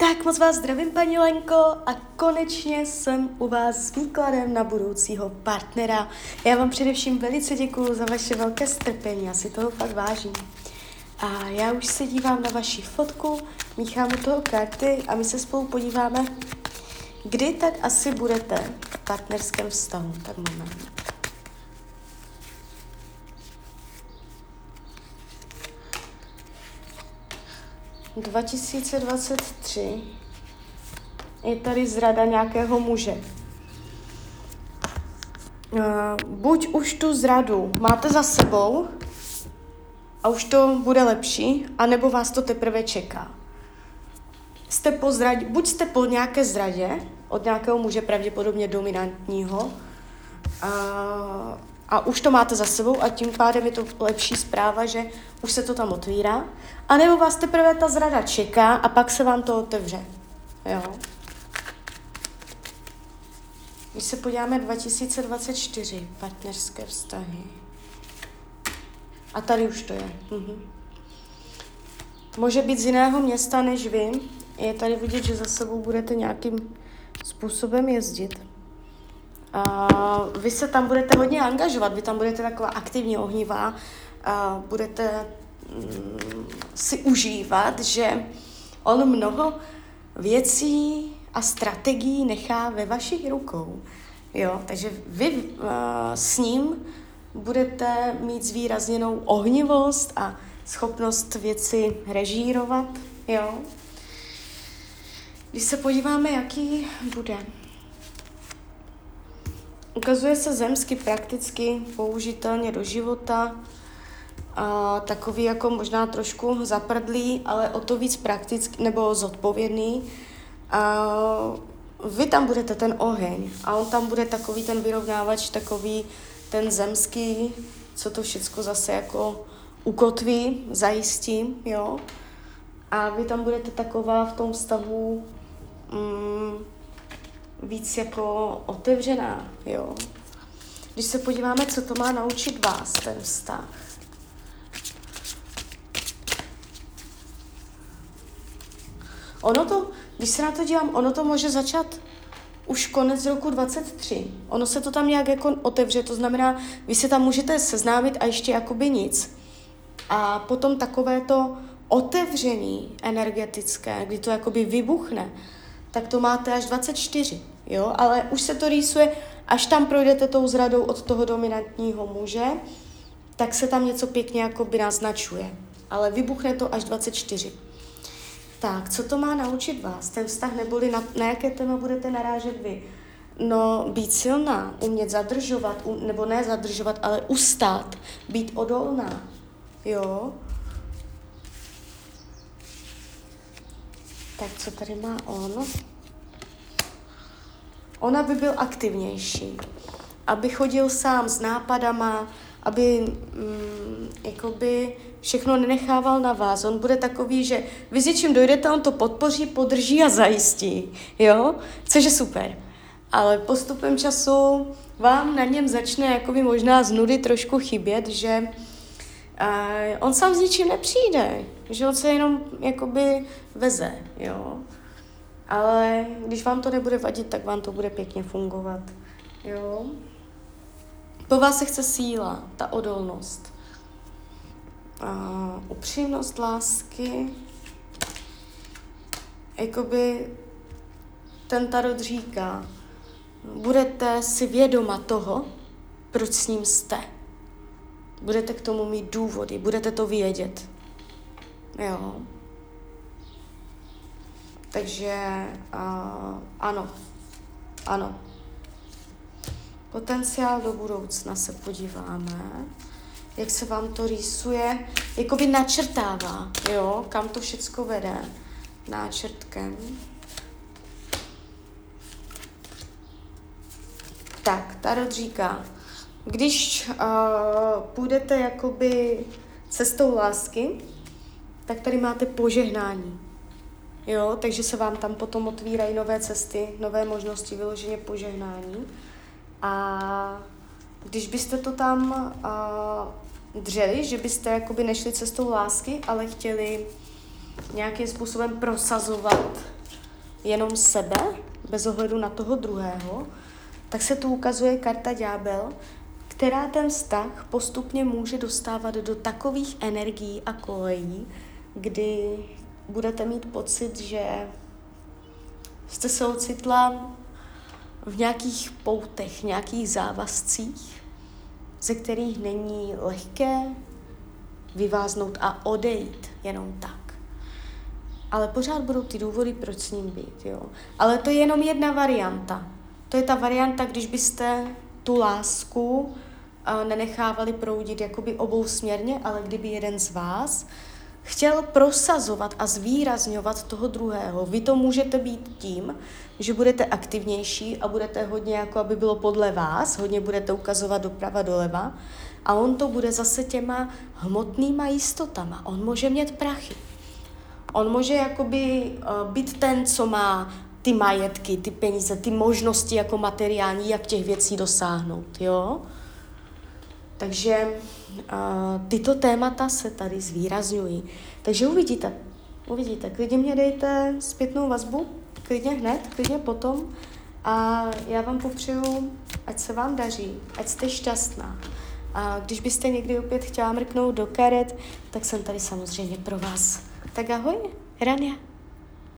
Tak moc vás zdravím, paní Lenko, a konečně jsem u vás s výkladem na budoucího partnera. Já vám především velice děkuji za vaše velké strpení, já si toho fakt vážím. A já už se dívám na vaši fotku, míchám u toho karty a my se spolu podíváme, kdy tak asi budete v partnerském vztahu. Tak moment. 2023 je tady zrada nějakého muže. Uh, buď už tu zradu máte za sebou a už to bude lepší, anebo vás to teprve čeká. Jste po zradě, buď jste po nějaké zradě od nějakého muže, pravděpodobně dominantního, uh, a už to máte za sebou a tím pádem je to lepší zpráva, že už se to tam otvírá. A nebo vás teprve ta zrada čeká a pak se vám to otevře. Jo. Když se podíváme 2024, partnerské vztahy. A tady už to je. Mhm. Může být z jiného města než vy. Je tady vidět, že za sebou budete nějakým způsobem jezdit. Vy se tam budete hodně angažovat, vy tam budete taková aktivně ohnivá, uh, budete um, si užívat, že on mnoho věcí a strategií nechá ve vašich rukou. Jo, takže vy uh, s ním budete mít zvýrazněnou ohnivost a schopnost věci režírovat. Jo. Když se podíváme, jaký bude Ukazuje se zemsky prakticky použitelně do života, a takový jako možná trošku zaprdlý, ale o to víc praktický nebo zodpovědný. A vy tam budete ten oheň a on tam bude takový ten vyrovnávač, takový ten zemský, co to všechno zase jako ukotví, zajistí, jo. A vy tam budete taková v tom stavu mm, víc jako otevřená, jo. Když se podíváme, co to má naučit vás, ten vztah. Ono to, když se na to dívám, ono to může začat už konec roku 23. Ono se to tam nějak jako otevře, to znamená, vy se tam můžete seznámit a ještě jakoby nic. A potom takové to otevření energetické, kdy to jakoby vybuchne, tak to máte až 24, jo, ale už se to rýsuje, až tam projdete tou zradou od toho dominantního muže, tak se tam něco pěkně jako by naznačuje. Ale vybuchne to až 24. Tak, co to má naučit vás? Ten vztah, neboli na, na jaké téma budete narážet vy? No, být silná, umět zadržovat, um, nebo ne zadržovat, ale ustát, být odolná, jo? Tak co tady má on? Ona by byl aktivnější, aby chodil sám s nápadama, aby mm, jakoby všechno nenechával na vás. On bude takový, že vy s něčím dojdete, on to podpoří, podrží a zajistí, jo? Což je super. Ale postupem času vám na něm začne jakoby možná z nudy trošku chybět, že uh, on sám s ničím nepřijde, že on se jenom jakoby veze, jo. Ale když vám to nebude vadit, tak vám to bude pěkně fungovat, jo. Po vás se chce síla, ta odolnost. Uh, upřímnost lásky, jakoby ten tarot říká, budete si vědoma toho, proč s ním jste. Budete k tomu mít důvody, budete to vědět. Jo. Takže uh, ano, ano. Potenciál do budoucna se podíváme, jak se vám to rýsuje, jakoby načrtává, jo, kam to všecko vede náčrtkem. Tak, Tarot říká, když uh, půjdete jakoby cestou lásky, tak tady máte požehnání. Jo, takže se vám tam potom otvírají nové cesty, nové možnosti vyloženě požehnání. A když byste to tam uh, dřeli, že byste jakoby nešli cestou lásky, ale chtěli nějakým způsobem prosazovat jenom sebe, bez ohledu na toho druhého, tak se tu ukazuje karta ďábel, která ten vztah postupně může dostávat do takových energií a kolejí, kdy budete mít pocit, že jste se ocitla v nějakých poutech, nějakých závazcích, ze kterých není lehké vyváznout a odejít jenom tak. Ale pořád budou ty důvody, proč s ním být. Jo? Ale to je jenom jedna varianta. To je ta varianta, když byste tu lásku uh, nenechávali proudit jakoby obousměrně, ale kdyby jeden z vás chtěl prosazovat a zvýrazňovat toho druhého. Vy to můžete být tím, že budete aktivnější a budete hodně, jako aby bylo podle vás, hodně budete ukazovat doprava doleva a on to bude zase těma hmotnýma jistotama. On může mít prachy. On může jakoby uh, být ten, co má ty majetky, ty peníze, ty možnosti jako materiální, jak těch věcí dosáhnout, jo? Takže uh, tyto témata se tady zvýrazňují. Takže uvidíte, uvidíte, klidně mě dejte zpětnou vazbu, klidně hned, klidně potom a já vám popřeju, ať se vám daří, ať jste šťastná. A když byste někdy opět chtěla mrknout do karet, tak jsem tady samozřejmě pro vás. Tak ahoj, Rania.